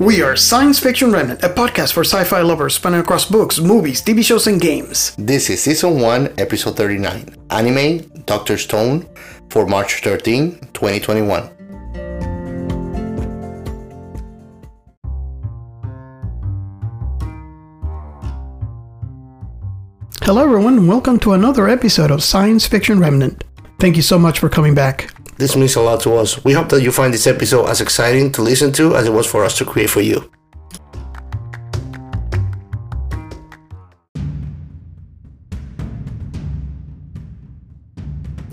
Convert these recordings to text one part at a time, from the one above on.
We are Science Fiction Remnant, a podcast for sci fi lovers spanning across books, movies, TV shows, and games. This is season 1, episode 39 Anime Dr. Stone for March 13, 2021. Hello, everyone, and welcome to another episode of Science Fiction Remnant. Thank you so much for coming back. This means a lot to us. We hope that you find this episode as exciting to listen to as it was for us to create for you.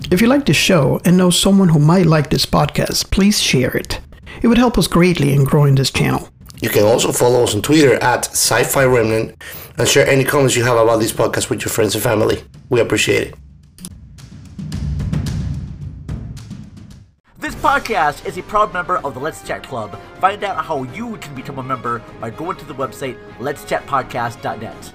If you like this show and know someone who might like this podcast, please share it. It would help us greatly in growing this channel. You can also follow us on Twitter at Sci Fi Remnant and share any comments you have about this podcast with your friends and family. We appreciate it. This podcast is a proud member of the Let's Chat Club. Find out how you can become a member by going to the website letschatpodcast.net.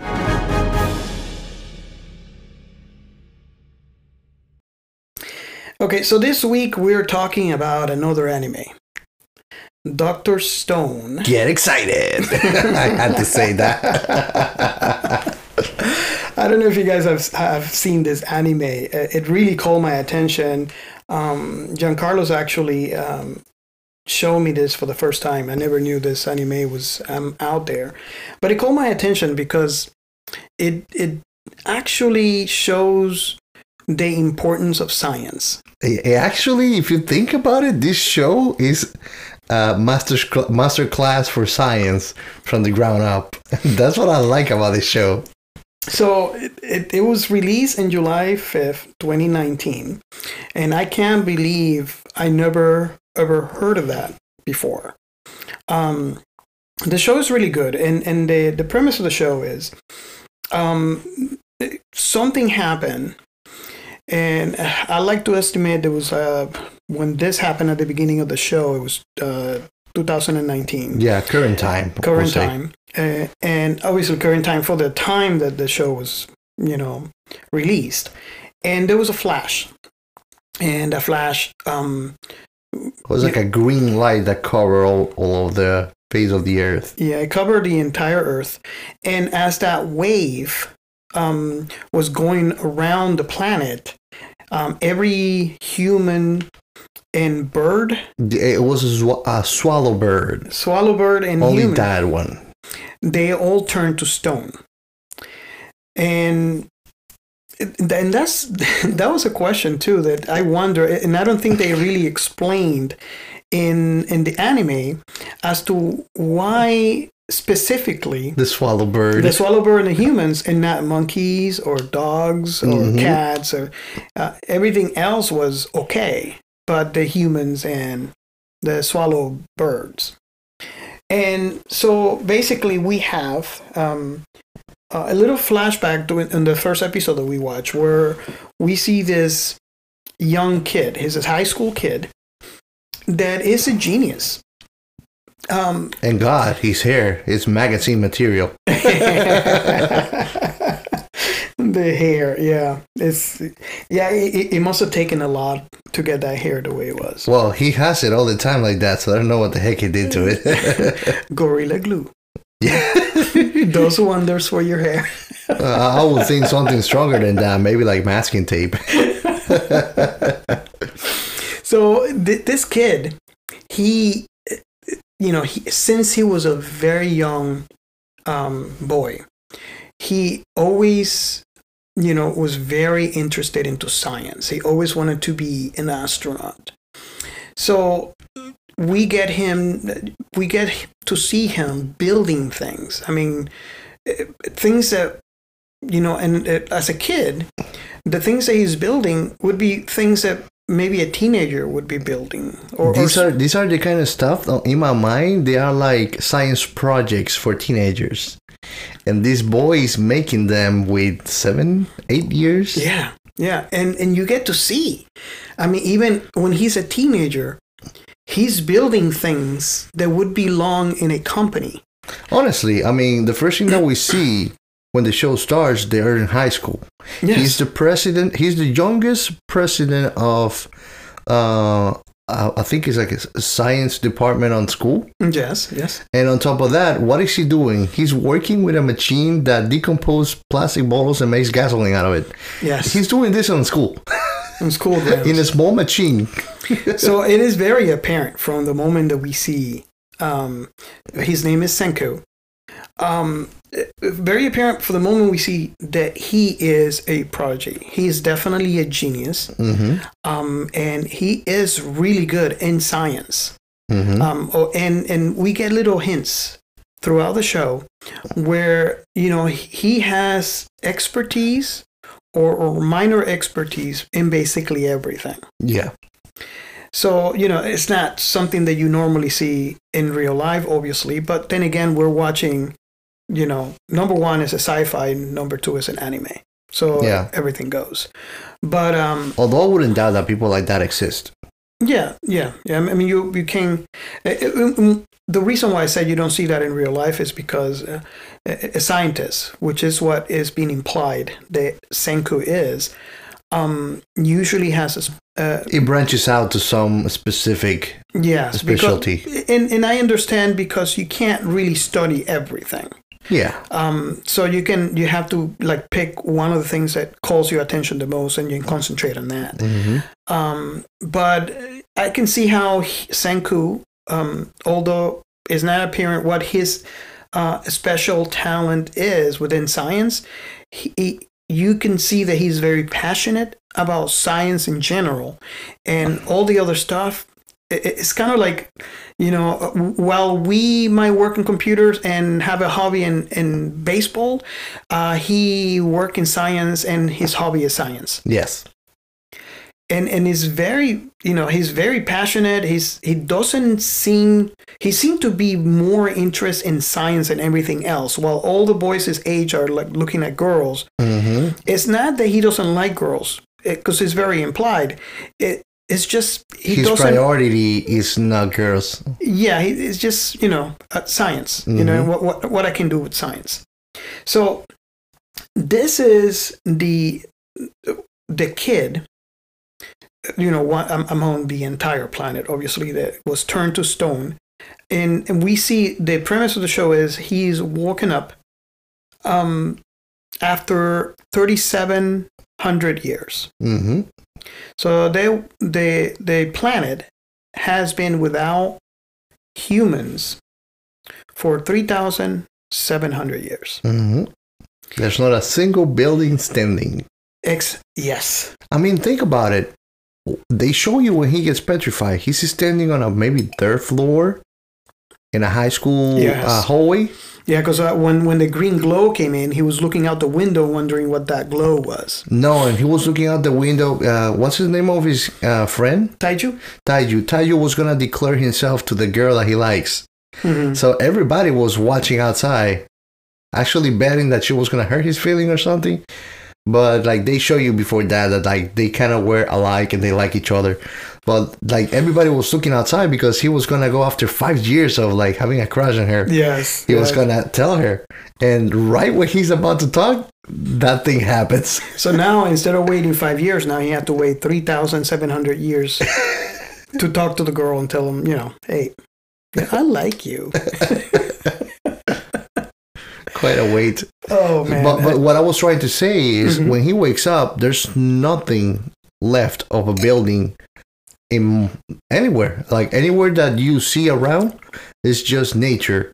Okay, so this week we're talking about another anime. Dr. Stone. Get excited! I had to say that. I don't know if you guys have have seen this anime. Uh, It really called my attention. Um, Giancarlo's actually um, showed me this for the first time. I never knew this anime was um, out there, but it caught my attention because it it actually shows the importance of science. Actually, if you think about it, this show is a master cl- master class for science from the ground up. That's what I like about this show. So it, it, it was released in July 5th, 2019. And I can't believe I never ever heard of that before. Um, the show is really good. And, and the, the premise of the show is um, something happened. And I like to estimate there was, uh, when this happened at the beginning of the show, it was uh, 2019 Yeah, current time. we'll current say. time uh, and obviously current time for the time that the show was you know released and there was a flash and a flash um It was like a green light that covered all, all of the face of the earth. yeah it covered the entire earth and as that wave um was going around the planet um every human and bird It was a, sw- a swallow bird. swallow bird and Only human that one. They all turned to stone and and that's that was a question too that i wonder and i don't think they really explained in in the anime as to why specifically The swallow bird. the swallow bird and the humans and not monkeys or dogs or Mhm. cats or uh, everything else was okay but the humans and the swallow birds and so basically we have um, uh, a little flashback to in the first episode that we watch where we see this young kid he's a high school kid that is a genius um, and God, he's here. It's magazine material. the hair, yeah, it's yeah. It, it must have taken a lot to get that hair the way it was. Well, he has it all the time like that, so I don't know what the heck he did to it. Gorilla glue. yeah. Those wonders for your hair. Uh, I would think something stronger than that, maybe like masking tape. So th- this kid, he, you know, he, since he was a very young um, boy, he always, you know, was very interested into science. He always wanted to be an astronaut. So we get him, we get to see him building things. I mean, eh, things that, you know, and uh, as a kid, the things that he's building would be things that maybe a teenager would be building. Or, these or are these are the kind of stuff in my mind they are like science projects for teenagers and this boy is making them with seven eight years yeah, yeah, and and you get to see. I mean, even when he's a teenager, he's building things that would belong in a company. honestly i mean the first thing that we see when the show starts they're in high school Yes. he's the president he's the youngest president of uh uh, I think it's like a science department on school. Yes, yes. And on top of that, what is he doing? He's working with a machine that decomposes plastic bottles and makes gasoline out of it. Yes. He's doing this on school in school grounds. in a small machine. so it is very apparent from the moment that we see um, his name is Senku. Um, very apparent for the moment we see that he is a prodigy. He is definitely a genius, Mm-hmm. um, and he is really good in science. Mm-hmm. Um, oh, and and we get little hints throughout the show where you know he has expertise or, or minor expertise in basically everything. Yeah. So, you know, it's not something that you normally see in real life, obviously. But then again, we're watching, you know, number one is a sci fi, number two is an anime. So Yeah. everything goes. But um, Although I wouldn't doubt that people like that exist. yeah, yeah, yeah. I mean, you, you can. uh, uh, um, the reason why I said you don't see that in real life is because uh, a a scientist, which is what is being implied that Senku is, um, usually has a, uh, It branches out to some specific. Yes, specialty. Because, and and I understand because you can't really study everything. Yeah. Um, so you can you have to like pick one of the things that calls your attention the most, and you can concentrate on that. Mm-hmm. Um, but I can see how Senku, um, although is not apparent what his uh, special talent is within science, he, he, you can see that he's very passionate about science in general, and all the other stuff. It's kind of like, you know, while we might work in computers and have a hobby in, in baseball, uh, he work in science and his hobby is science Yes. and and he's very you know he's very passionate he's he doesn't seem he seemed to be more interested in science and everything else while all the boys his age are like looking at girls Mm-hmm. it's not that he doesn't like girls because it's very implied it it's just he His priority is not girls. yeah it's just you know uh, science you know what, what what i can do with science so this is the the kid you know am- among the entire planet obviously that was turned to stone and and we see the premise of the show is he's woken up um after 3700 years Mm-hmm. So they the the planet has been without humans for 3700 years. Mm-hmm. There's not a single building standing. Ex yes. I mean, think about it. They show you when he gets petrified. He's standing on a maybe third floor in a high school Yes. uh, hallway. Yeah, because uh, when when the green glow came in, he was looking out the window, wondering what that glow was. No, and he was looking out the window. Uh, what's his name of his uh, friend? Taiju. Taiju. Taiju was gonna declare himself to the girl that he likes. Mhm. So everybody was watching outside, actually betting that she was gonna hurt his feeling or something. But like they show you before that that like they kind of were alike and they like each other. But like everybody was looking outside because he was gonna go after five years of like having a crush on her. Yes. He was gonna tell her, and right when he's about to talk, that thing happens. So now instead of waiting five years, now he had to wait three thousand seven hundred years to talk to the girl and tell him, you know, hey, I like you. Quite a wait. Oh man. But, but what I was trying to say is Mhm. when he wakes up, there's nothing left of a building in anywhere. Like anywhere that you see around is just nature,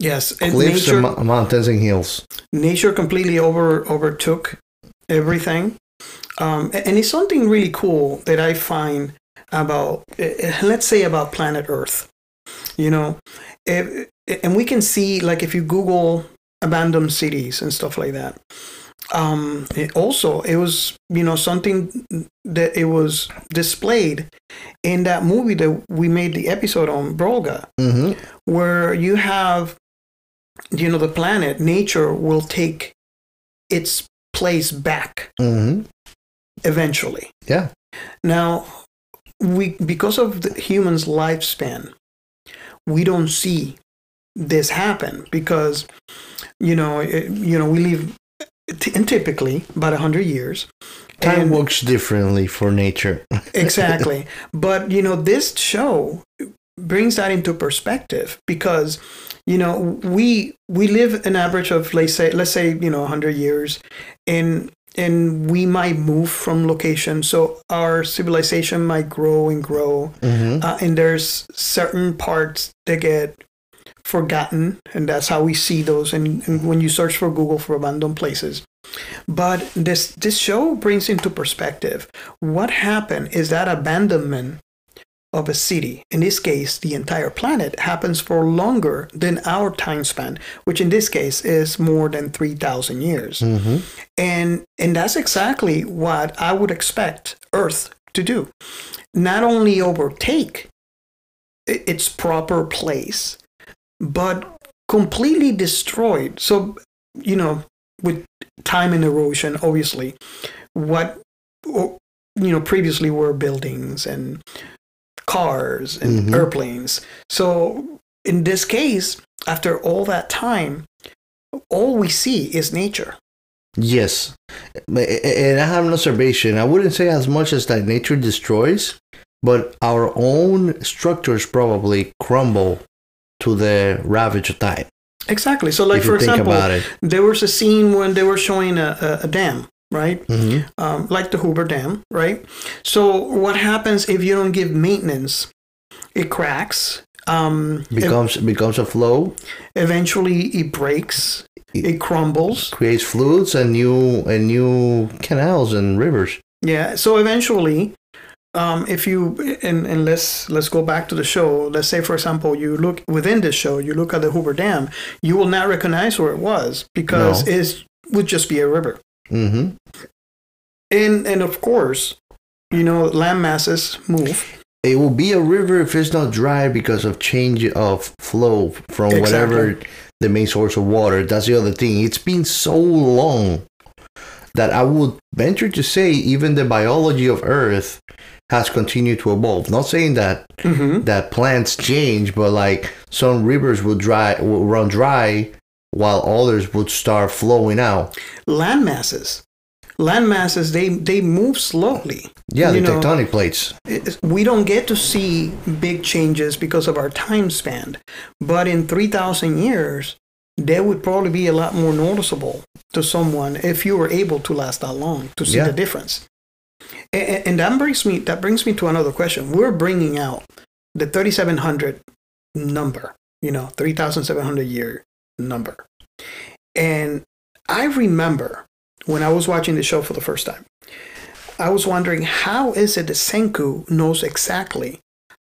yes, and cliffs nature, and mo- mountains and hills. nature completely over overtook everything um, and it's something really cool that i find about eh, let's say about planet earth you know if, and we can see like if you google abandoned cities and stuff like that um it also it was you know something that it was displayed in that movie that we made the episode on Brolga hmm where you have you know the planet nature will take its place back hmm eventually. Yeah. now we because of the humans lifespan we don't see this happen because you know it, you know we live and typically about 100 years Time And- works differently for nature. exactly. But you know, this show brings that into perspective because you know we we live an average of let's say let's say you know 100 years and and we might move from location so our civilization might grow and grow hmm uh, and there's certain parts that get forgotten and that's how we see those and, and when you search for google for abandoned places. But this this show brings into perspective what happened is that abandonment of a city in this case the entire planet happens for longer than our time span which in this case is more than 3000 years. Hmm and and that's exactly what I would expect Earth to do. Not only overtake its proper place, but completely destroyed. So, you know, with time and erosion, obviously, what you know previously were buildings and cars and Mhm. airplanes. So, in this case, after all that time, all we see is nature. Yes. And I have an observation. I wouldn't say as much as that nature destroys, but our own structures probably crumble to the ravage of time. Exactly. So, like if for example, it. there was a scene when they were showing a, a, a dam, right? hmm Um, like the Hoover Dam, right? So, what happens if you don't give maintenance? It cracks. Um, Becomes becomes a flow, eventually, it breaks. It crumbles. creates fluids and new and new canals and rivers. Yeah. So eventually, um, if you and, and let's let's go back to the show. Let's say, for example, you look within this show, you look at the Hoover Dam, you will not recognize where it was because No. it would just be a river. hmm And and of course, you know, land masses move. It will be a river if it's not dry because of change of flow from Exactly. whatever the main source of water. That's the other thing. It's been so long that I would venture to say even the biology of Earth has continued to evolve. Not saying that Mm-hmm. that plants change, but like some rivers will dry will run dry while others would start flowing out. Land masses, land masses, they they move slowly. Yeah, the know, tectonic plates. We don't get to see big changes because of our time span, but in three thousand years, they would probably be a lot more noticeable to someone if you were able to last that long to see Yeah. the difference. And, and that brings me that brings me to another question. We're bringing out the 3700 number, you know, 3700 year number. And I remember when I was watching the show for the first time, I was wondering how is it that Senku knows exactly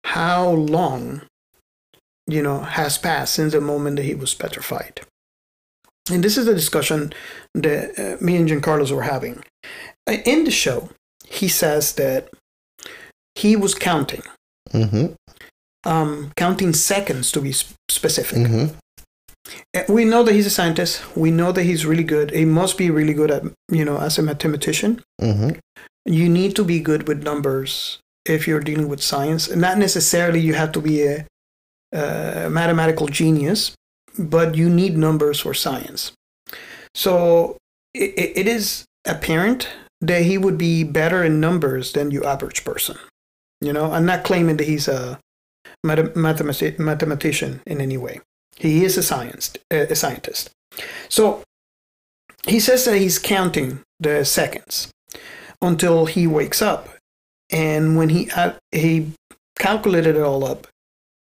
how long, you know, has passed since the moment that he was petrified. And this is the discussion that uh, me and Giancarlos were having. Uh, In the show, he says that he was counting, hmm um, counting seconds to be specific. hmm Uh, We know that he's a scientist. We know that he's really good. He must be really good at, you know, as a mathematician. hmm You need to be good with numbers if you're dealing with science. And not necessarily you have to be a, a mathematical genius, but you need numbers for science. So it it is apparent that he would be better in numbers than your average person. You know, I'm not claiming that he's a mathe- mathemati- mathematician in any way. He is a science a scientist. So he says that he's counting the seconds until he wakes up, and when he uh, he calculated it all up,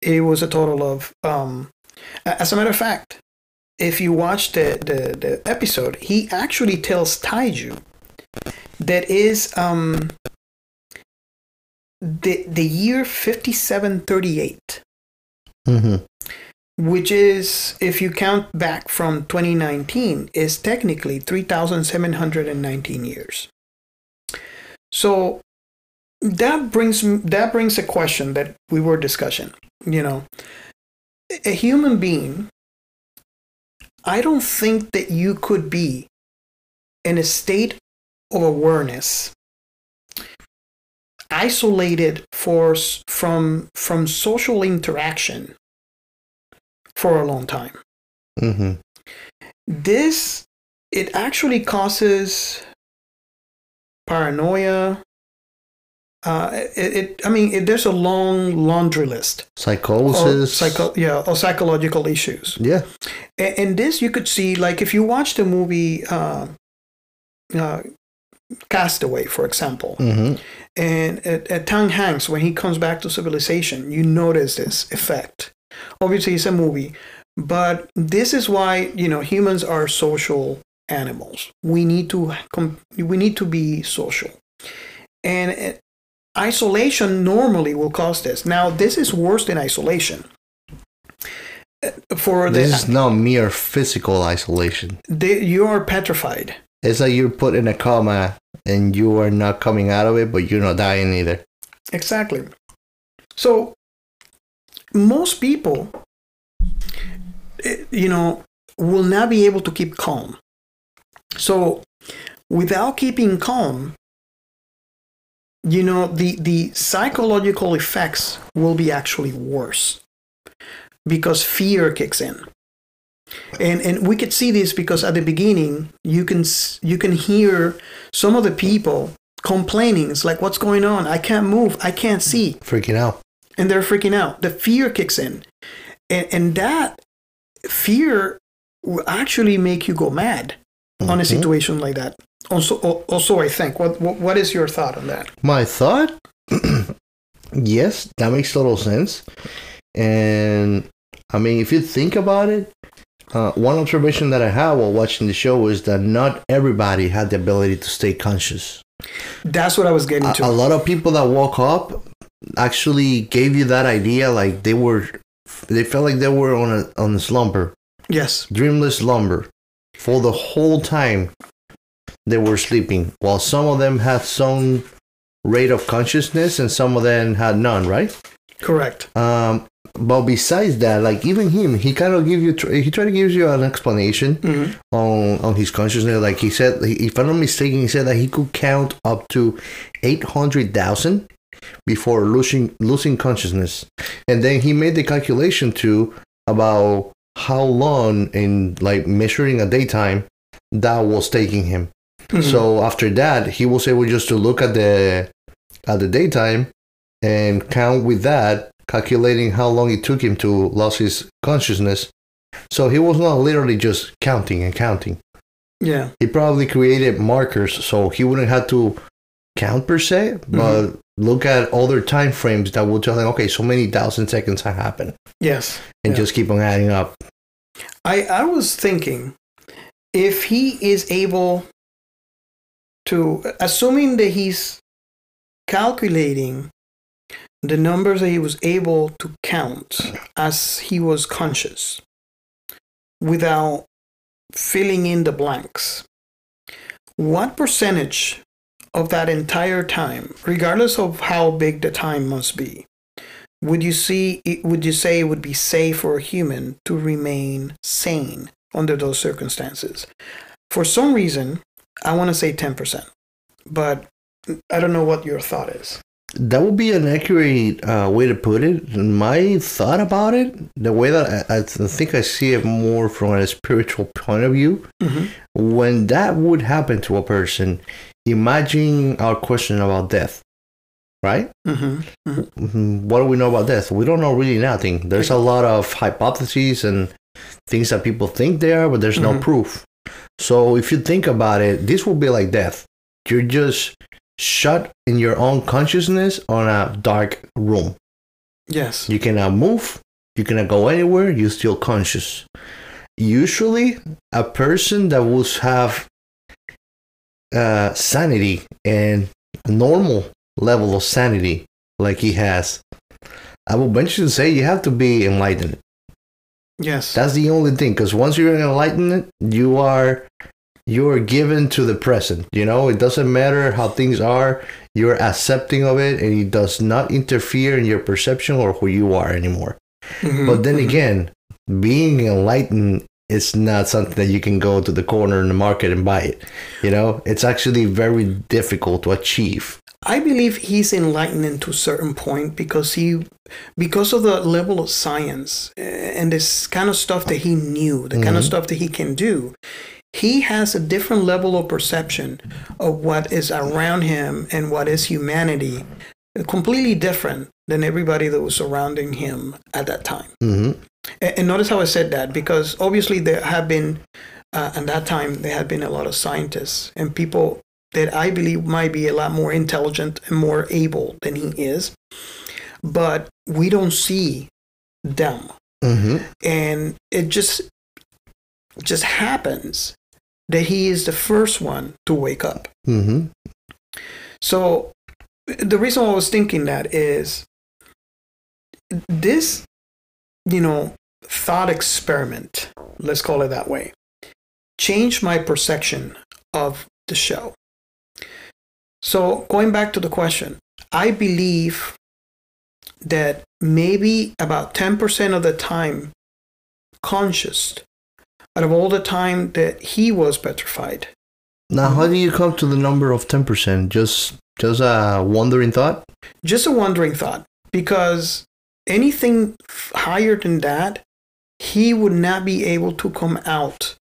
it was a total of. Um, as a matter of fact, if you watch the, the, the episode, he actually tells Taiju that is um, the the year fifty seven thirty eight hmm which is if you count back from 2019 is technically 3719 years. So that brings that brings a question that we were discussing you know. A human being i don't think that you could be in a state of awareness isolated for from from social interaction for a long time. hmm This it actually causes paranoia. Uh, it, it I mean, it, there's a long laundry list Psychosis. psycho, yeah, or psychological issues. yeah. And, and this you could see, like, if you watch the movie uh, uh, Castaway, for example, hmm and at, at Tom Hanks, when he comes back to civilization, you notice this effect. Obviously, it's a movie, but this is why you know humans are social animals. We need to com- we need to be social, and uh, isolation normally will cause this. Now, this is worse than isolation. For the, This is not mere physical isolation. you are petrified. It's like you're put in a coma and you are not coming out of it, but you're not dying either. Exactly. So most people, eh, you know, will not be able to keep calm. So without keeping calm, you know, the, the psychological effects will be actually worse because fear kicks in. And, and we could see this because at the beginning you can you can hear some of the people complaining. It's like, what's going on? I can't move. I can't see. Freaking out. And they're freaking out. The fear kicks in. And, and that fear will actually make you go mad on a Mhm. situation like that. Also, also, I think. What, what what is your thought on that? My thought? yes, that makes total sense. And I mean, if you think about it, uh, one observation that I had while watching the show is that not everybody had the ability to stay conscious. That's what I was getting A, to. a lot of people that woke up actually gave you that idea, like they were, they felt like they were on a on a slumber, yes. dreamless slumber, for the whole time they were sleeping. While some of them had some rate of consciousness, and some of them had none. Right? Correct. Um, but besides that, like even him, he kind of give you he tried to give you an explanation Mhm. on on his consciousness. Like he said, if I'm not mistaken, he said that he could count up to eight hundred thousand before losing losing consciousness, and then he made the calculation too about how long in like measuring a daytime that was taking him. Mhm. So after that, he was able just to look at the at the daytime and count with that, calculating how long it took him to lose his consciousness. So he was not literally just counting and counting. yeah. He probably created markers so he wouldn't have to count per se, mm-hmm. but look at other time frames that will tell him, okay, so many thousand seconds have happened, Yes. and Yeah. just keep on adding up. I, I was thinking if he is able to, assuming that he's calculating the numbers that he was able to count as he was conscious without filling in the blanks, what percentage of that entire time, regardless of how big the time must be, would you see would you say it would be safe for a human to remain sane under those circumstances? For some reason i want to say 10% but i don't know what your thought is That would be an accurate uh, way to put it. My thought about it, the way that I, I think I see it more from a spiritual point of view, Mhm. when that would happen to a person, imagine our question about death, right? mm-hmm. Mhm. What do we know about death? We don't know really nothing. There's a lot of hypotheses and things that people think they are, but there's no Mhm. proof. So if you think about it, this will be like death. You're just shut in your own consciousness on a dark room. yes You cannot move. You cannot go anywhere. You're still conscious. Usually, a person that will have uh, sanity and normal level of sanity, like he has, I will venture to say you have to be enlightened. yes That's the only thing, because once you're enlightened, you are you are given to the present. You know, it doesn't matter how things are. You're accepting of it, and it does not interfere in your perception or who you are anymore. Mhm. But then Mhm. again, being enlightened is not something that you can go to the corner in the market and buy it. You know, it's actually very difficult to achieve. I believe he's enlightened to a certain point because he, because of the level of science eh, and this kind of stuff that he knew, the kind of Mhm. stuff that he can do, he has a different level of perception of what is around him and what is humanity, completely different than everybody that was surrounding him at that time. hmm And, and notice how I said that because obviously there have been, uh, at that time, there had been a lot of scientists and people that I believe might be a lot more intelligent and more able than he is, but we don't see them, hmm and it just just happens that he is the first one to wake up. hmm So the reason I was thinking that is this, you know, thought experiment, let's call it that way, changed my perception of the show. So going back to the question, I believe that maybe about 10% of the time conscious out of all the time that he was petrified Now, how do you come to the number of ten percent? Just just a wandering thought. just a wondering thought because anything higher than that he would not be able to come out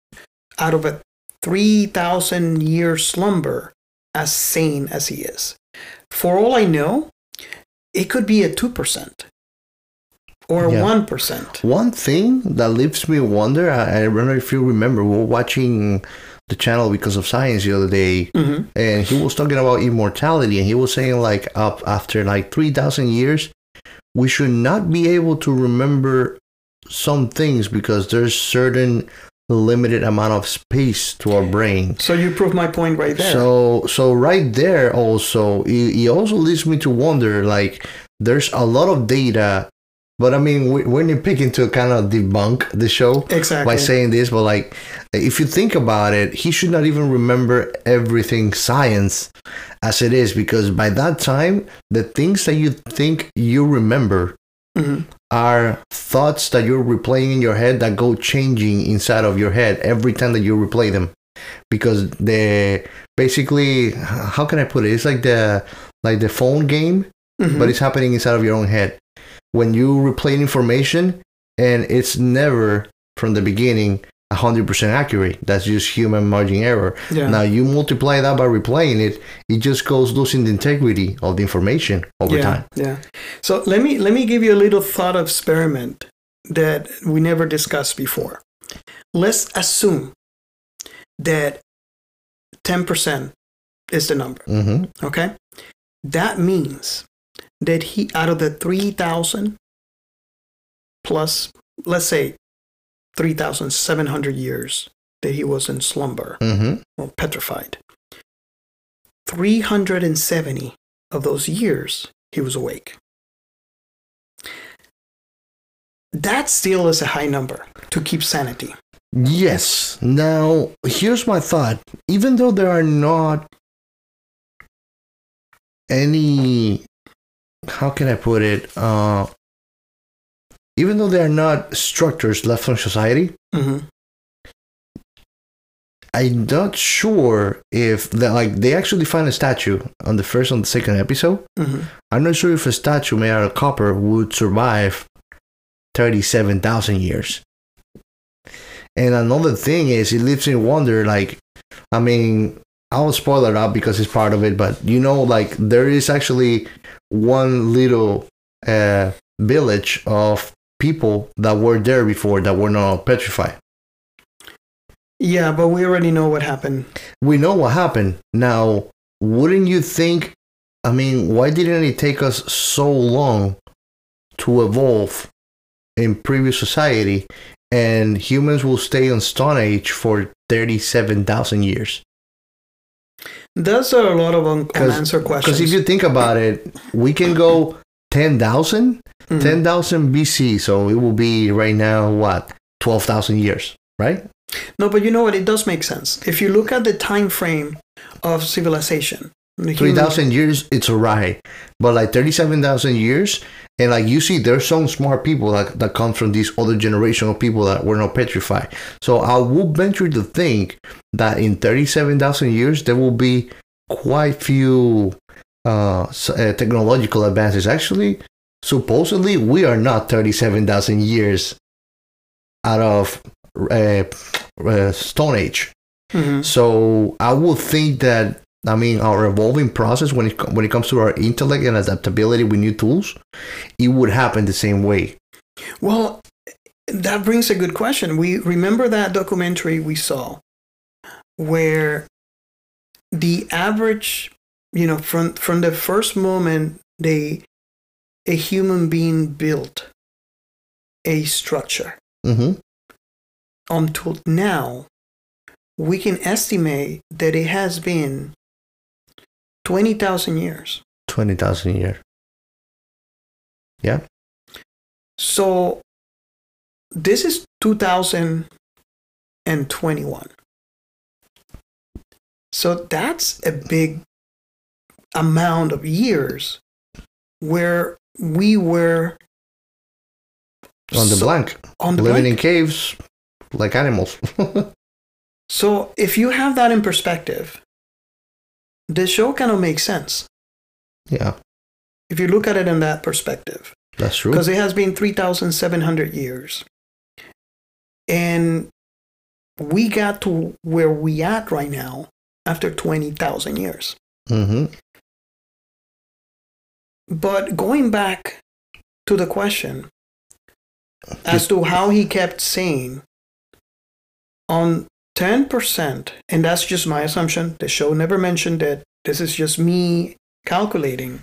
out of a 3000 year slumber as sane as he is for all i know it could be a 2% or Yeah. 1% One thing that leaves me wonder. I, I don't know if you remember. We were watching the channel because of science the other day, hmm and he was talking about immortality, and he was saying like up after like three thousand years, we should not be able to remember some things because there's certain limited amount of space to our brain. so you prove my point right there So so right there also it, it also leads me to wonder like there's a lot of data, but I mean we, we're nitpicking to kind of debunk the show exactly by saying this, but like if you think about it, he should not even remember everything science as it is because by that time the things that you think you remember Mhm. are thoughts that you're replaying in your head that go changing inside of your head every time that you replay them because the basically how can i put it it's like the like the phone game Mhm. but it's happening inside of your own head when you replay information and it's never from the beginning 100% accurate that's just human margin error yeah. now you multiply that by replaying it it just goes losing the integrity of the information over yeah, time Yeah. So let me let me give you a little thought experiment that we never discussed before. Let's assume that 10% is the number, hmm okay? That means that he out of the 3000 plus let's say 3700 years that he was in slumber hmm or petrified. 370 of those years he was awake. That still is a high number to keep sanity. Yes. Now, here's my thought. Even though there are not any, how can I put it? Uh, even though they are not structures left from society, hmm I'm not sure if the, like they actually find a statue on the first and the second episode. hmm I'm not sure if a statue made out of copper would survive 37,000 years. And another thing is, it leaves me wonder like, I mean, I'll spoil it out because it's part of it, but you know, like, there is actually one little uh, village of people that were there before that were not petrified. Yeah, but we already know what happened. we know what happened. Now, wouldn't you think? I mean, why didn't it take us so long to evolve in previous society, and humans will stay on Stone Age for thirty-seven thousand years? Those are a lot of un- unanswered Because questions. if you think about it, we can go 10,000, Mhm. 10,000 BC, so it will be right now what twelve thousand years, right? No, but you know what? It does make sense. If you look at the time frame of civilization, Three thousand years, it's alright, but like thirty-seven thousand years, and like you see, there's some smart people that that come from these other generation of people that were not petrified. So I would venture to think that in thirty-seven thousand years, there will be quite few uh, uh, technological advances. Actually, supposedly, we are not thirty-seven thousand years out of uh, uh, Stone Age. Mhm. So I would think that I mean our evolving process when it when it comes to our intellect and adaptability with new tools, it would happen the same way. Well, that brings a good question. We remember that documentary we saw where the average, you know, from from the first moment they a human being built a structure Mm-hmm. until now, we can estimate that it has been 20,000 years. Twenty thousand years. Yeah. So this is 2021. So that's a big amount of years where we were On the so- blank. on the Living blank. in caves like animals. So if you have that in perspective, the show kind of makes sense yeah. if you look at it in that perspective. That's true. because it has been 3,700 years. And we got to where we at right now after 20,000 years. Mm-hmm. But going back to the question as to how he kept saying on 10%, and that's just my assumption, the show never mentioned it, this is just me calculating.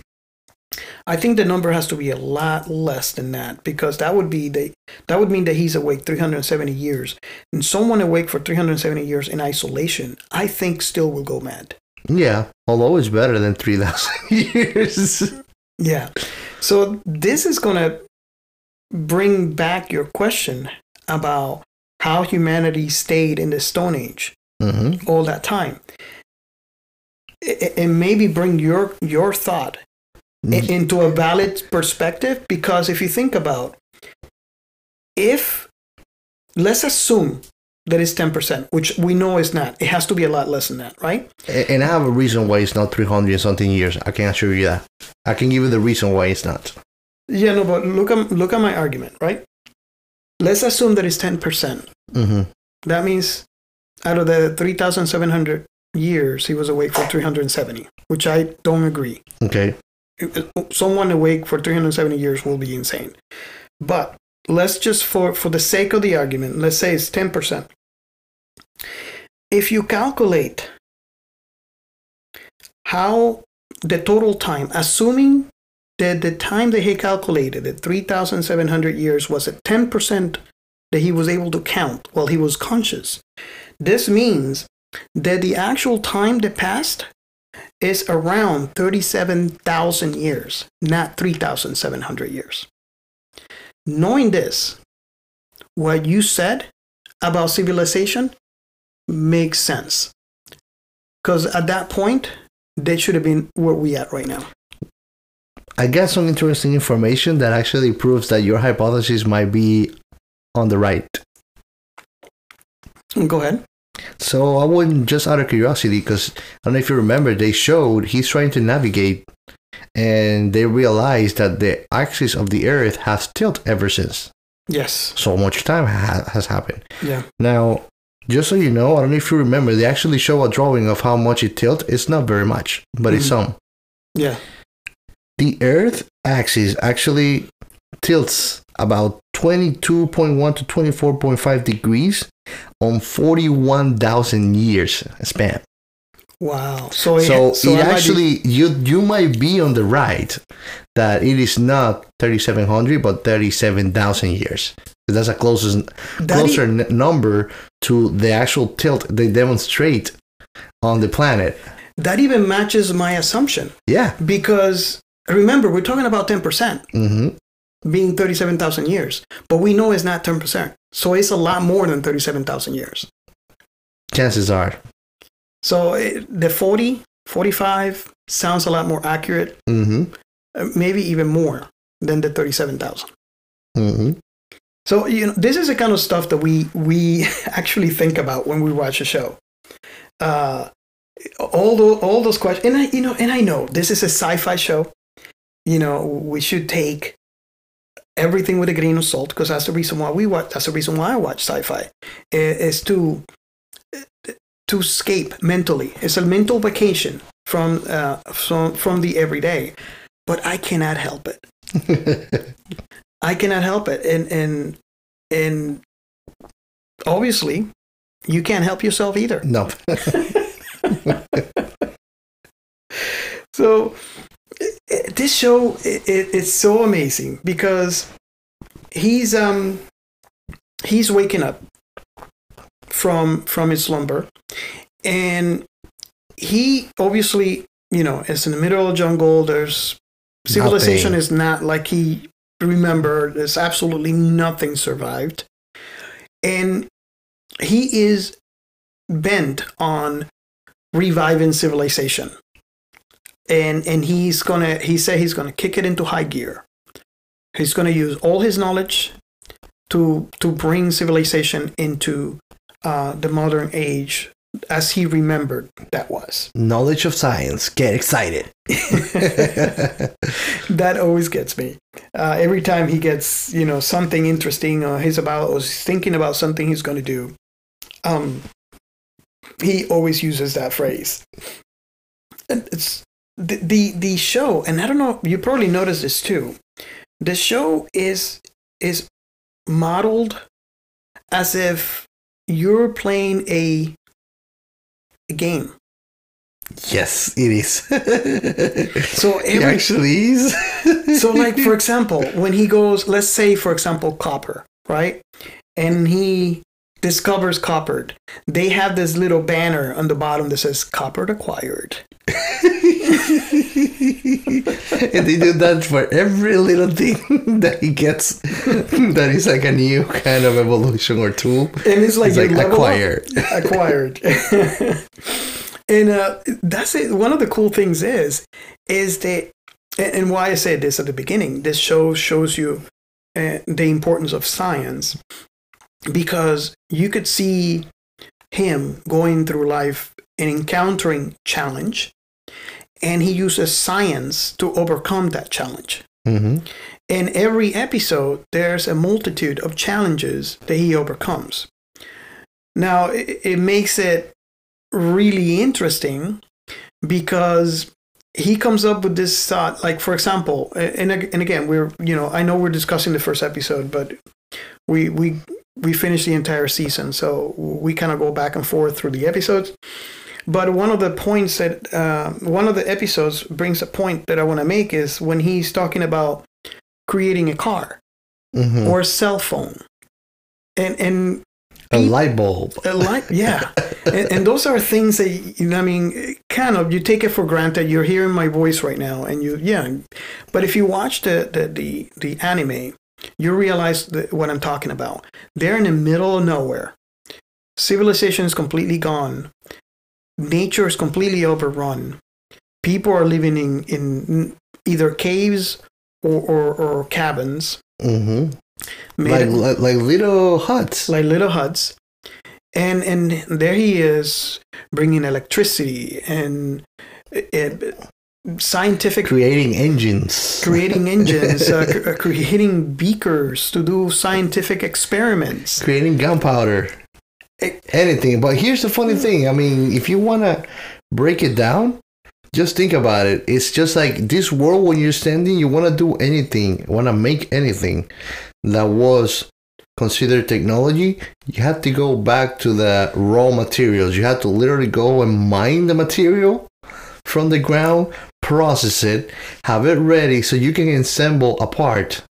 I think the number has to be a lot less than that because that would be the that would mean that he's awake 370 years. And someone awake for 370 years in isolation, I think still will go mad. Yeah. Although it's better than three thousand years. Yeah. So this is going to bring back your question about how humanity stayed in the Stone Age mm-hmm. all that time. And maybe bring your your thought i- into a valid perspective because if you think about if let's assume that it's 10%, which we know is not. It has to be a lot less than that, right? And I have a reason why it's not 300 and something years. I can assure you that. I can give you the reason why it's not. Yeah, no, but look at look at my argument, right? Let's assume that it's 10%. Mm-hmm. That means out of the 3,700 years, he was awake for 370, which I don't agree. Okay. Someone awake for 370 years will be insane. But let's just, for, for the sake of the argument, let's say it's 10%. If you calculate how the total time, assuming that the time that he calculated, the 3,700 years, was at 10% that he was able to count while he was conscious. This means that the actual time that passed is around 37,000 years, not 3,700 years. Knowing this, what you said about civilization makes sense. Because at that point, they should have been where we at right now. I got some interesting information that actually proves that your hypothesis might be on the right. Go ahead. So I wouldn't just out of curiosity, because I don't know if you remember, they showed he's trying to navigate, and they realized that the axis of the Earth has tilted ever since. Yes. So much time ha- has happened. Yeah. Now, just so you know, I don't know if you remember, they actually show a drawing of how much it tilts. It's not very much, but it's mm-hmm. some. Yeah. The Earth axis actually tilts about 22.1 to 24.5 degrees on 41,000 years span. Wow. So, So, so it I might be- actually you you might be on the right that it is not 3700 but 37,000 years. That's a closest That closer n- number to the actual tilt they demonstrate on the planet. that even matches my assumption Yeah. because remember we're talking about 10% hmm being 37,000 years, but we know it's not 10%. So it's a lot more than 37,000 years. Chances are. So it, the 40, 45 sounds a lot more accurate, hmm uh, maybe even more than the 37,000. hmm So you know, this is the kind of stuff that we we actually think about when we watch a show. Uh, all those all those questions, and I you know, and I know this is a sci-fi show. You know, we should take everything with a grain of salt because that's the reason why we watch. That's the reason why I watch sci-fi is to to escape mentally. It's a mental vacation from uh, from from the everyday. But I cannot help it. I cannot help it, and and and obviously, you can't help yourself either. No. So i- i- this show i it, it's so amazing because he's um he's waking up from from his slumber and he obviously you know is in the middle of the jungle. There's civilization Nothing. is not like he remembered. There's absolutely nothing survived. And he is bent on reviving civilization and and he's gonna he said he's gonna kick it into high gear he's gonna use all his knowledge to to bring civilization into uh, the modern age as he remembered that was Knowledge of science. Get excited. that always gets me uh, every time he gets you know something interesting or he's about or he's thinking about something he's going to do um he always uses that phrase and it's the, the the show and i don't know you probably noticed this too. The show is is modeled as if you're playing a, a game. Yes, it is. so it actually is. so like for example when he goes let's say for example copper right? And he discovers copper they have this little banner on the bottom that says copper acquired and they do that for every little thing that he gets that is like a new kind of evolution or tool. and it's like, It's like acquired. acquired and uh, that's it one of the cool things is is that and why i said this at the beginning this show shows you uh, the importance of science because you could see him going through life and encountering challenge and he uses science to overcome that challenge hmm in every episode, there's a multitude of challenges that he overcomes. Now, it, it makes it really interesting because he comes up with this thought, like, for example, and, and again, we're, you know, I know we're discussing the first episode, but we, we, we finished the entire season, so we kind of go back and forth through the episodes. But one of the points that uh, one of the episodes brings a point that I want to make is when he's talking about creating a car hmm or a cell phone, and and a light bulb. a light, yeah, and, and those are things that you know. I mean, kind of you take it for granted. You're hearing my voice right now, and you yeah. But if you watch the the the, the anime, you realize what I'm talking about. They're in the middle of nowhere. Civilization is completely gone. Nature is completely overrun. People are living in, in either caves or, or, or cabins hmm Like, like like little huts. like little huts and and there he is bringing electricity and uh, scientific creating engines. creating engines uh, uh, creating beakers to do scientific experiments creating gunpowder. Anything. But here's the funny thing. I mean, if you want to break it down, just think about it. It's just like this world when you're standing, you want to do anything, want to make anything that was considered technology, you have to go back to the raw materials. You have to literally go and mine the material from the ground, process it, have it ready so you can assemble a part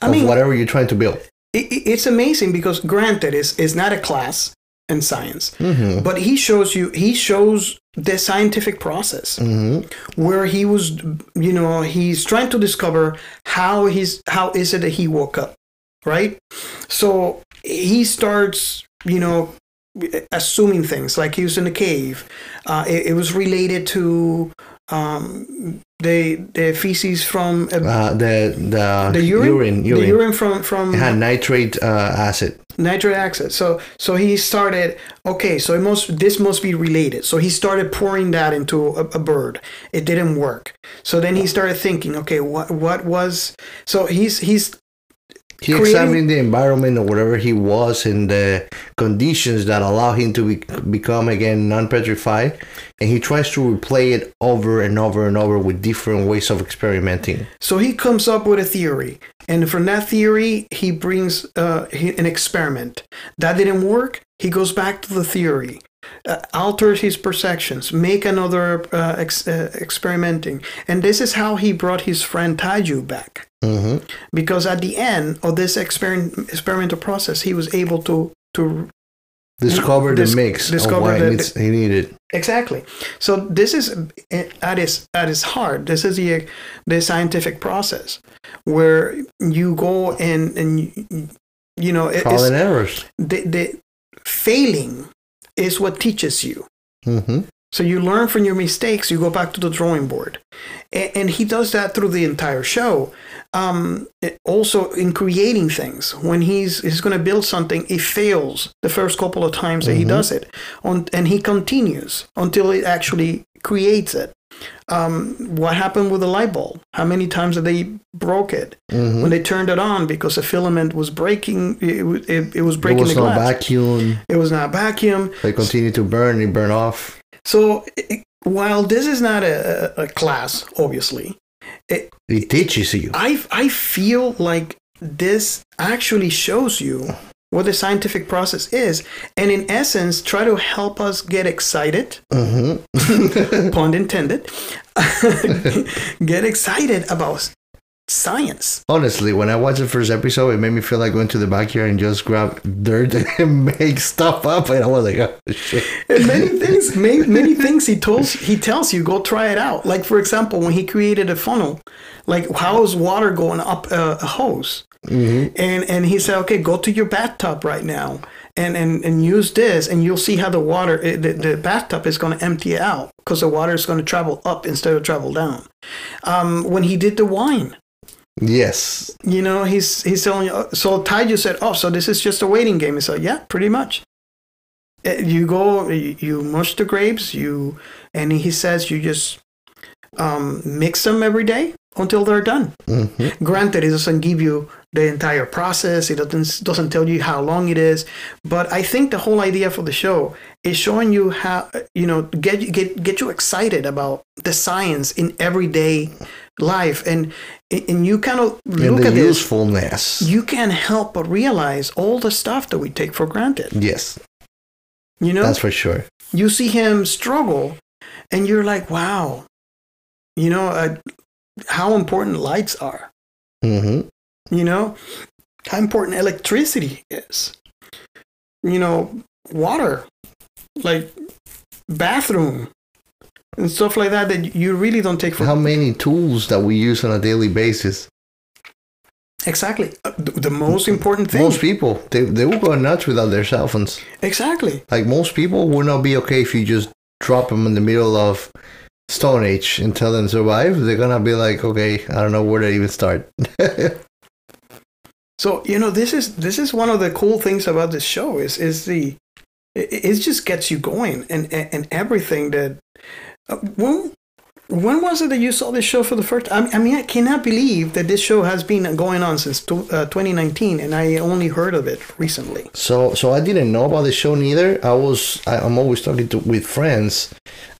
i of mean whatever you're trying to build. it, it- it's amazing because granted it's, it's not a class in science. Hmm but he shows you he shows the scientific process hmm where he was you know he's trying to discover how he's how is it that he woke up right? So he starts you know assuming things like he was in a cave. Uh, it, it was related to um, the the feces from a, Uh, the the, the urine, urine, urine, the urine from from It had nitrate uh, acid. Nitric acid. So so he started okay, so it must this must be related. So he started pouring that into a, a bird. It didn't work. So then he started thinking, okay, what what was so he's he's He creating- examined the environment or whatever he was and the conditions that allow him to be, become again non-petrified, and he tries to replay it over and over and over with different ways of experimenting. So he comes up with a theory, and from that theory, he brings uh, an experiment. That didn't work. He goes back to the theory, uh, alters his perceptions, make another uh, ex- uh, experimenting, and this is how he brought his friend Taiju back. Hmm Because at the end of this experiment experimental process, he was able to to Discover the Dis- mix discover the- needs, he needed. Exactly. So this is at its at its heart. This is the the scientific process where you go and and you, know it- Trial and errors. the the failing is what teaches you. hmm So you learn from your mistakes. You go back to the drawing board, and, and he does that through the entire show. Um, also in creating things, when he's he's going to build something, it fails the first couple of times that he does it, on, and he continues until it actually creates it. Um, what happened with the light bulb? How many times did they broke it hmm when they turned it on because the filament was breaking? It, it, it was breaking was the no glass. vacuum. It was not vacuum. They continued to burn. It burned off. So it, while this is not a a class, obviously, It teaches you. I I feel like this actually shows you what the scientific process is, and in essence, try to help us get excited, hmm pun intended, get excited about science. Honestly, when I watched the first episode, it made me feel like going to the backyard and just grab dirt and make stuff up. And I was like, oh, shit. And many things, many, many things he tells he tells you go try it out. Like for example, when he created a funnel, like how is water going up a, a hose? Mhm. And and he said, okay, go to your bathtub right now and and, and use this, and you'll see how the water eh, the, the bathtub is going to empty out because the water is going to travel up instead of travel down. Um, when he did the wine, Yes. you know, he's he's telling you. So Taiju said, "Oh, so this is just a waiting game." He said, "Yeah, pretty much." Uh, You go, you mush the grapes, you, and he says you just um, mix them every day until they're done. hmm Granted, it doesn't give you the entire process. It doesn't doesn't tell you how long it is. But I think the whole idea for the show is showing you how you know get get get you excited about the science in everyday life, and and you kind of look at this. usefulness. You can't help but realize all the stuff that we take for granted. yes, You know, that's for sure. you see him struggle, and you're like, wow. You know, uh, how important lights are. hmm you know how important electricity is you know water like bathroom and stuff like that that you really don't take for How many tools that we use on a daily basis? exactly Uh, the, most important thing Most people, they, they will go nuts without their cell phones. exactly Like most people would not be okay if you just drop them in the middle of Stone Age and tell them to survive. They're gonna be like, okay, I don't know where to even start. so you know this is this is one of the cool things about this show is is the it, it just gets you going and, and everything that uh, when when was it that you saw this show for the first time? I mean, I cannot believe that this show has been going on since tw- uh, 2019 and I only heard of it recently. So, so I didn't know about the show neither. I was, I, I'm always talking to with friends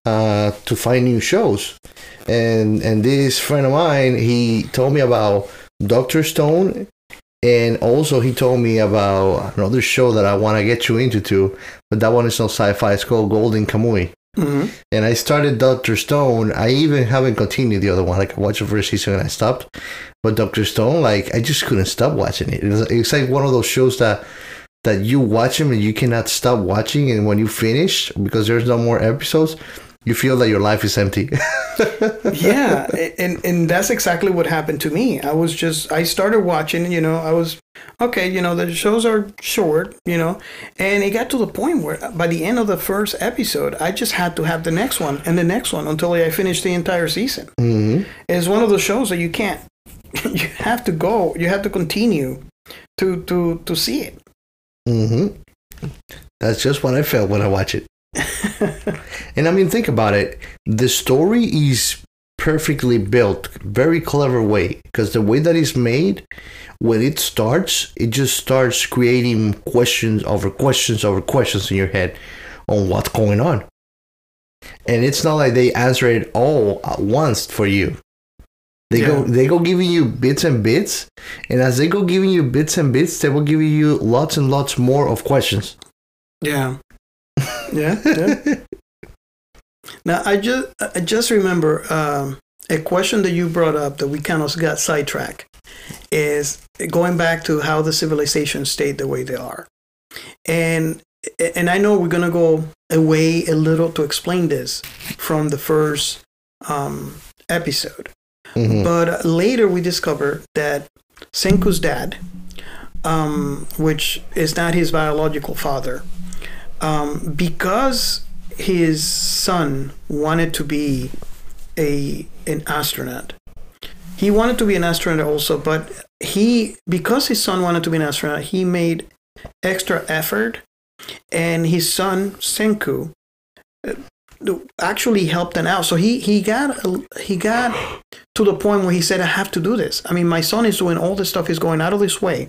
uh, to find new shows, and and this friend of mine, he told me about Doctor Stone, and also he told me about another show that I want to get you into too, but that one is not sci-fi. It's called Golden Kamuy. Hmm And I started Doctor Stone. I even haven't continued the other one. Like I watched the first season and I stopped. But Doctor Stone, like I just couldn't stop watching it. It's, it's like one of those shows that that you watch them and you cannot stop watching. And when you finish, because there's no more episodes, you feel that your life is empty. yeah, and and that's exactly what happened to me. I was just I started watching, you know, I was okay, you know, the shows are short, you know, and it got to the point where by the end of the first episode, I just had to have the next one and the next one until I finished the entire season. hmm It's one of those shows that you can't you have to go, you have to continue to to to see it. hmm That's just what I felt when I watch it. and I mean, think about it. The story is perfectly built, very clever way. Because the way that it's made, when it starts, it just starts creating questions over questions over questions in your head on what's going on. And it's not like they answer it all at once for you. They go they go giving you bits and bits, and as they go giving you bits and bits, they will give you lots and lots more of questions. Yeah. Yeah. yeah. Now I just I just remember um, a question that you brought up that we kind of got sidetracked is going back to how the civilization stayed the way they are, and and I know we're gonna go away a little to explain this from the first um, episode, Mhm. but later we discovered that Senku's dad, um, which is not his biological father, um, because his son wanted to be a an astronaut. He wanted to be an astronaut also, but he because his son wanted to be an astronaut, he made extra effort, and his son Senku actually helped him out. So he he got he got to the point where he said, "I have to do this. I mean, my son is doing all this stuff. He's going out of his way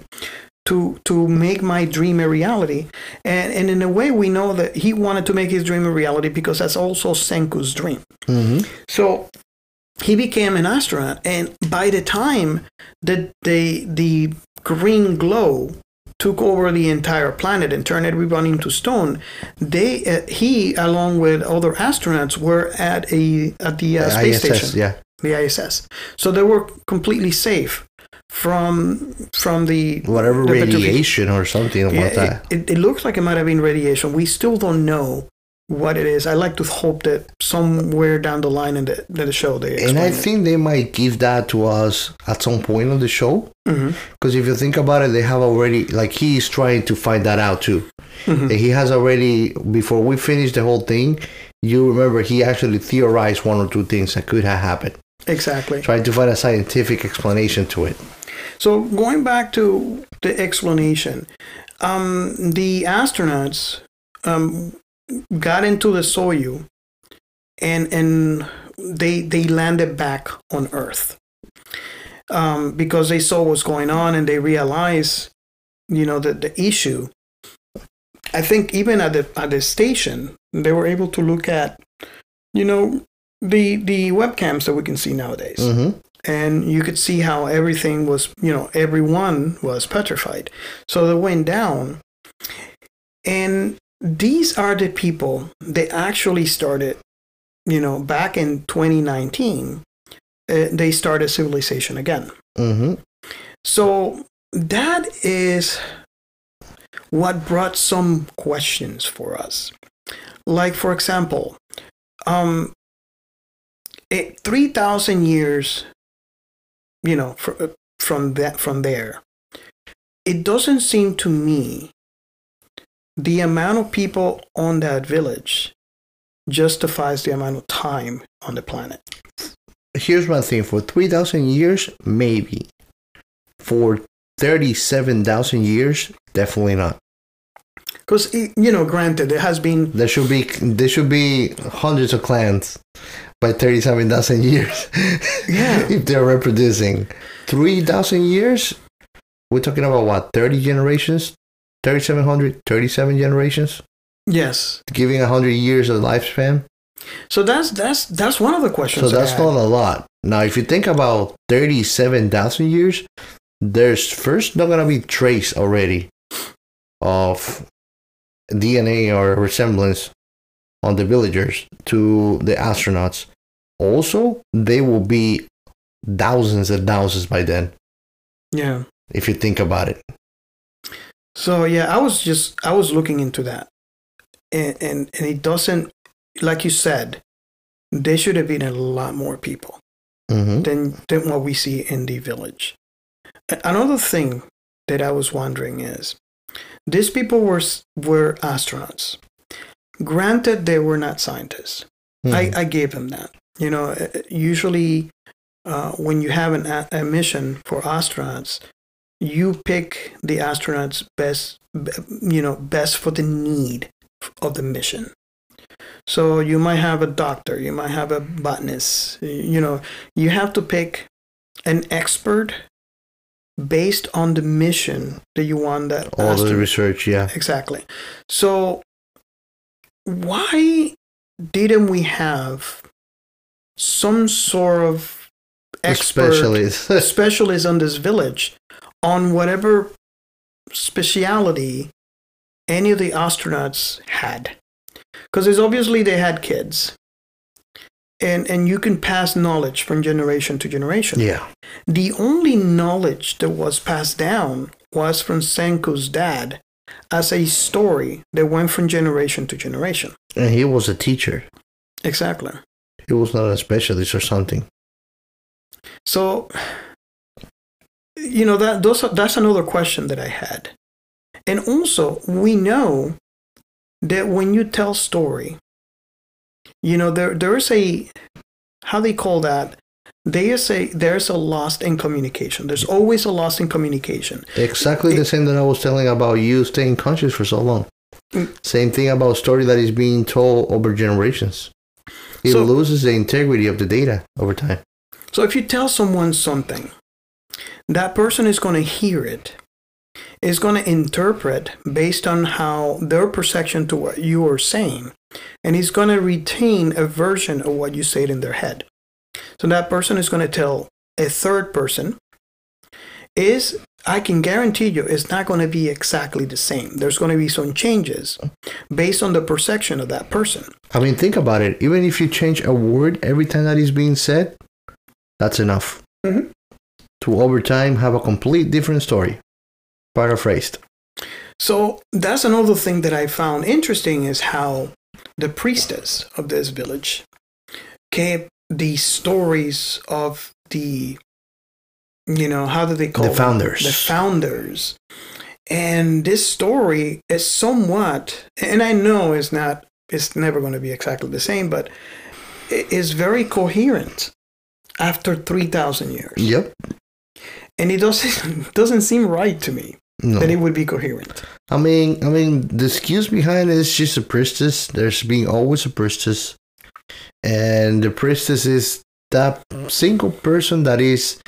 to to make my dream a reality." And and in a way, we know that he wanted to make his dream a reality because that's also Senku's dream. Mhm. So he became an astronaut, and by the time that the the green glow took over the entire planet and turned everyone into stone, they uh, he along with other astronauts were at a at the uh, space ISS, station, yeah. the ISS. So they were completely safe from from the Whatever the radiation or something yeah, about that. it, it, looks like it might have been radiation. We still don't know what it is. I like to hope that somewhere down the line in the, in the show they And I it. think they might give that to us at some point on the show. Mhm. Because if you think about it, they have already, like, he's trying to find that out too. Mhm. And He has already, before we finish the whole thing, you remember he actually theorized one or two things that could have happened, Exactly. trying to find a scientific explanation to it. So going back to the explanation, um, the astronauts um, got into the Soyuz, and and they they landed back on Earth um, because they saw what's going on and they realized, you know, the the issue. I think even at the at the station, they were able to look at, you know, the the webcams that we can see nowadays hmm and you could see how everything was, you know, everyone was petrified. So they went down, and these are the people that actually started, you know, back in 2019. Uh, they started civilization again. hmm So that is what brought some questions for us. Like, for example, um, it, 3,000 years, you know, fr- uh, from that, from there, it doesn't seem to me the amount of people on that village justifies the amount of time on the planet. Here's my thing for 3,000 years, maybe. For 37,000 years, definitely not. Because, you know, granted, there has been There should be there should be hundreds of clans by thirty seven thousand years. Yeah. if they're reproducing three thousand years, we're talking about what thirty generations, 3,700, 37 generations, Yes. giving hundred years of lifespan. So that's that's that's one of the questions. So that's not a lot. Now, if you think about thirty seven thousand years, there's first not gonna be trace already of DNA or resemblance on the villagers to the astronauts. Also, they will be thousands and thousands by then, Yeah. if you think about it. So yeah, I was just I was looking into that, and and, and it doesn't like you said, there should have been a lot more people hmm than than what we see in the village. Another thing that I was wondering is, these people were were astronauts. Granted, they were not scientists. I, I gave them that. You know, uh, usually uh, when you have an, a, a mission for astronauts, you pick the astronauts best, you know, best for the need of the mission. So you might have a doctor, you might have a botanist. You know, you have to pick an expert based on the mission that you want that All the research, yeah. Exactly. So why didn't we have some sort of expert Especially, specialist on this village on whatever speciality any of the astronauts had? Because it's obviously they had kids. And, and you can pass knowledge from generation to generation. yeah. The only knowledge that was passed down was from Senku's dad as a story that went from generation to generation. And he was a teacher. Exactly. He was not a specialist or something. So, you know that those are, that's another question that I had, and also we know that when you tell story, you know there there is a how they call that. There is a there's a loss in communication. There's always a loss in communication. Exactly the same that I was telling about you staying conscious for so long. Mm. Same thing about story that is being told over generations. It So- loses the integrity of the data over time. So if you tell someone something, that person is going to hear it, is going to interpret based on how their perception to what you are saying, and he's going to retain a version of what you said in their head. So that person is going to tell a third person is I can guarantee you it's not going to be exactly the same. There's going to be some changes based on the perception of that person. I mean, think about it. Even if you change a word every time that is being said, that's enough Mhm. to over time have a complete different story. Paraphrased. So that's another thing that I found interesting is how the priestess of this village kept the stories of the, you know, how do they call The them? founders. The founders. And this story is somewhat, and I know it's not, it's never going to be exactly the same, but it is very coherent after 3,000 years. Yep. And it doesn't, doesn't seem right to me No. that it would be coherent. I mean, I mean, the excuse behind it is she's a priestess. There's being always a priestess, and the priestess is that single person that is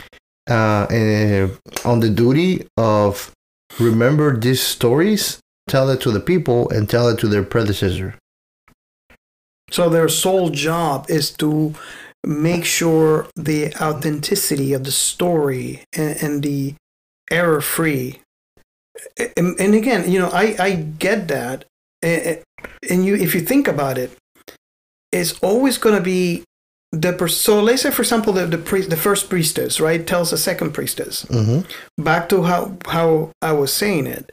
uh, eh, on the duty of remember these stories, tell it to the people, and tell it to their predecessor. So their sole job is to make sure the authenticity of the story and, and the error free. And, and again, you know, I, I get that. And and you, if you think about it, it's always going to be the per- so let's say for example the the, priest, the first priestess right tells the second priestess Mm-hmm. back to how how I was saying it.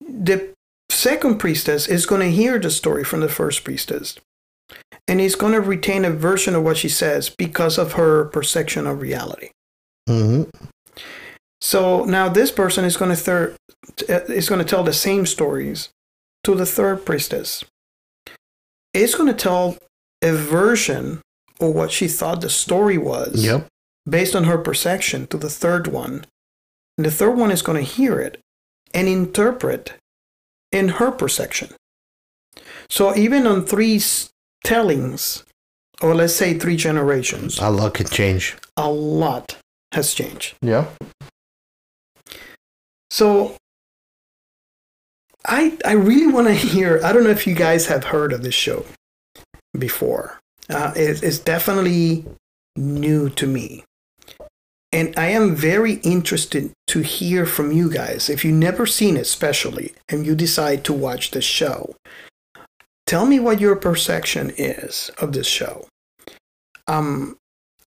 The second priestess is going to hear the story from the first priestess, and is going to retain a version of what she says because of her perception of reality. Mm-hmm. So now this person is going to thir- uh, is going to tell the same stories to the third priestess. It's going to tell a version of what she thought the story was Yep. based on her perception to the third one. And the third one is going to hear it and interpret in her perception. So even on three tellings, or let's say three generations, A lot can change. a lot has changed. Yeah. So I I really want to hear. I don't know if you guys have heard of this show before. Uh, it, it's definitely new to me, and I am very interested to hear from you guys. If you've never seen it, especially, and you decide to watch this show, tell me what your perception is of this show. Um,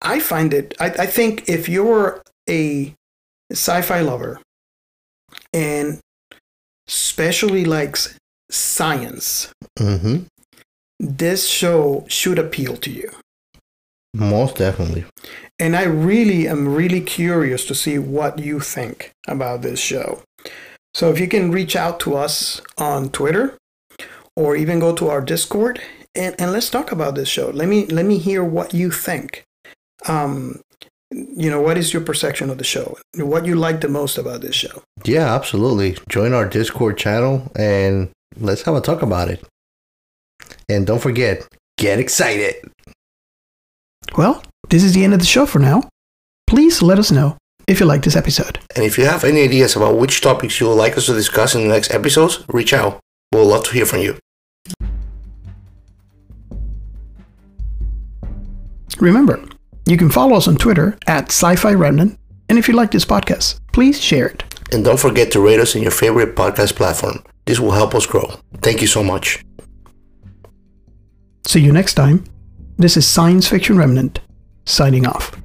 I find it. I, I think if you're a sci-fi lover and especially likes science, Mm-hmm. this show should appeal to you. Most definitely. And I really am really curious to see what you think about this show. So if you can reach out to us on Twitter or even go to our Discord and, and let's talk about this show. Let me let me hear what you think. Um, you know, what is your perception of the show? What you like the most about this show? Yeah, absolutely. Join our Discord channel and let's have a talk about it. And don't forget, get excited. Well, this is the end of the show for now. Please let us know if you like this episode. And if you have any ideas about which topics you would like us to discuss in the next episodes, reach out. We'll love to hear from you. Remember, you can follow us on Twitter at Sci Fi Remnant. And if you like this podcast, please share it. And don't forget to rate us in your favorite podcast platform. This will help us grow. Thank you so much. See you next time. This is Science Fiction Remnant, signing off.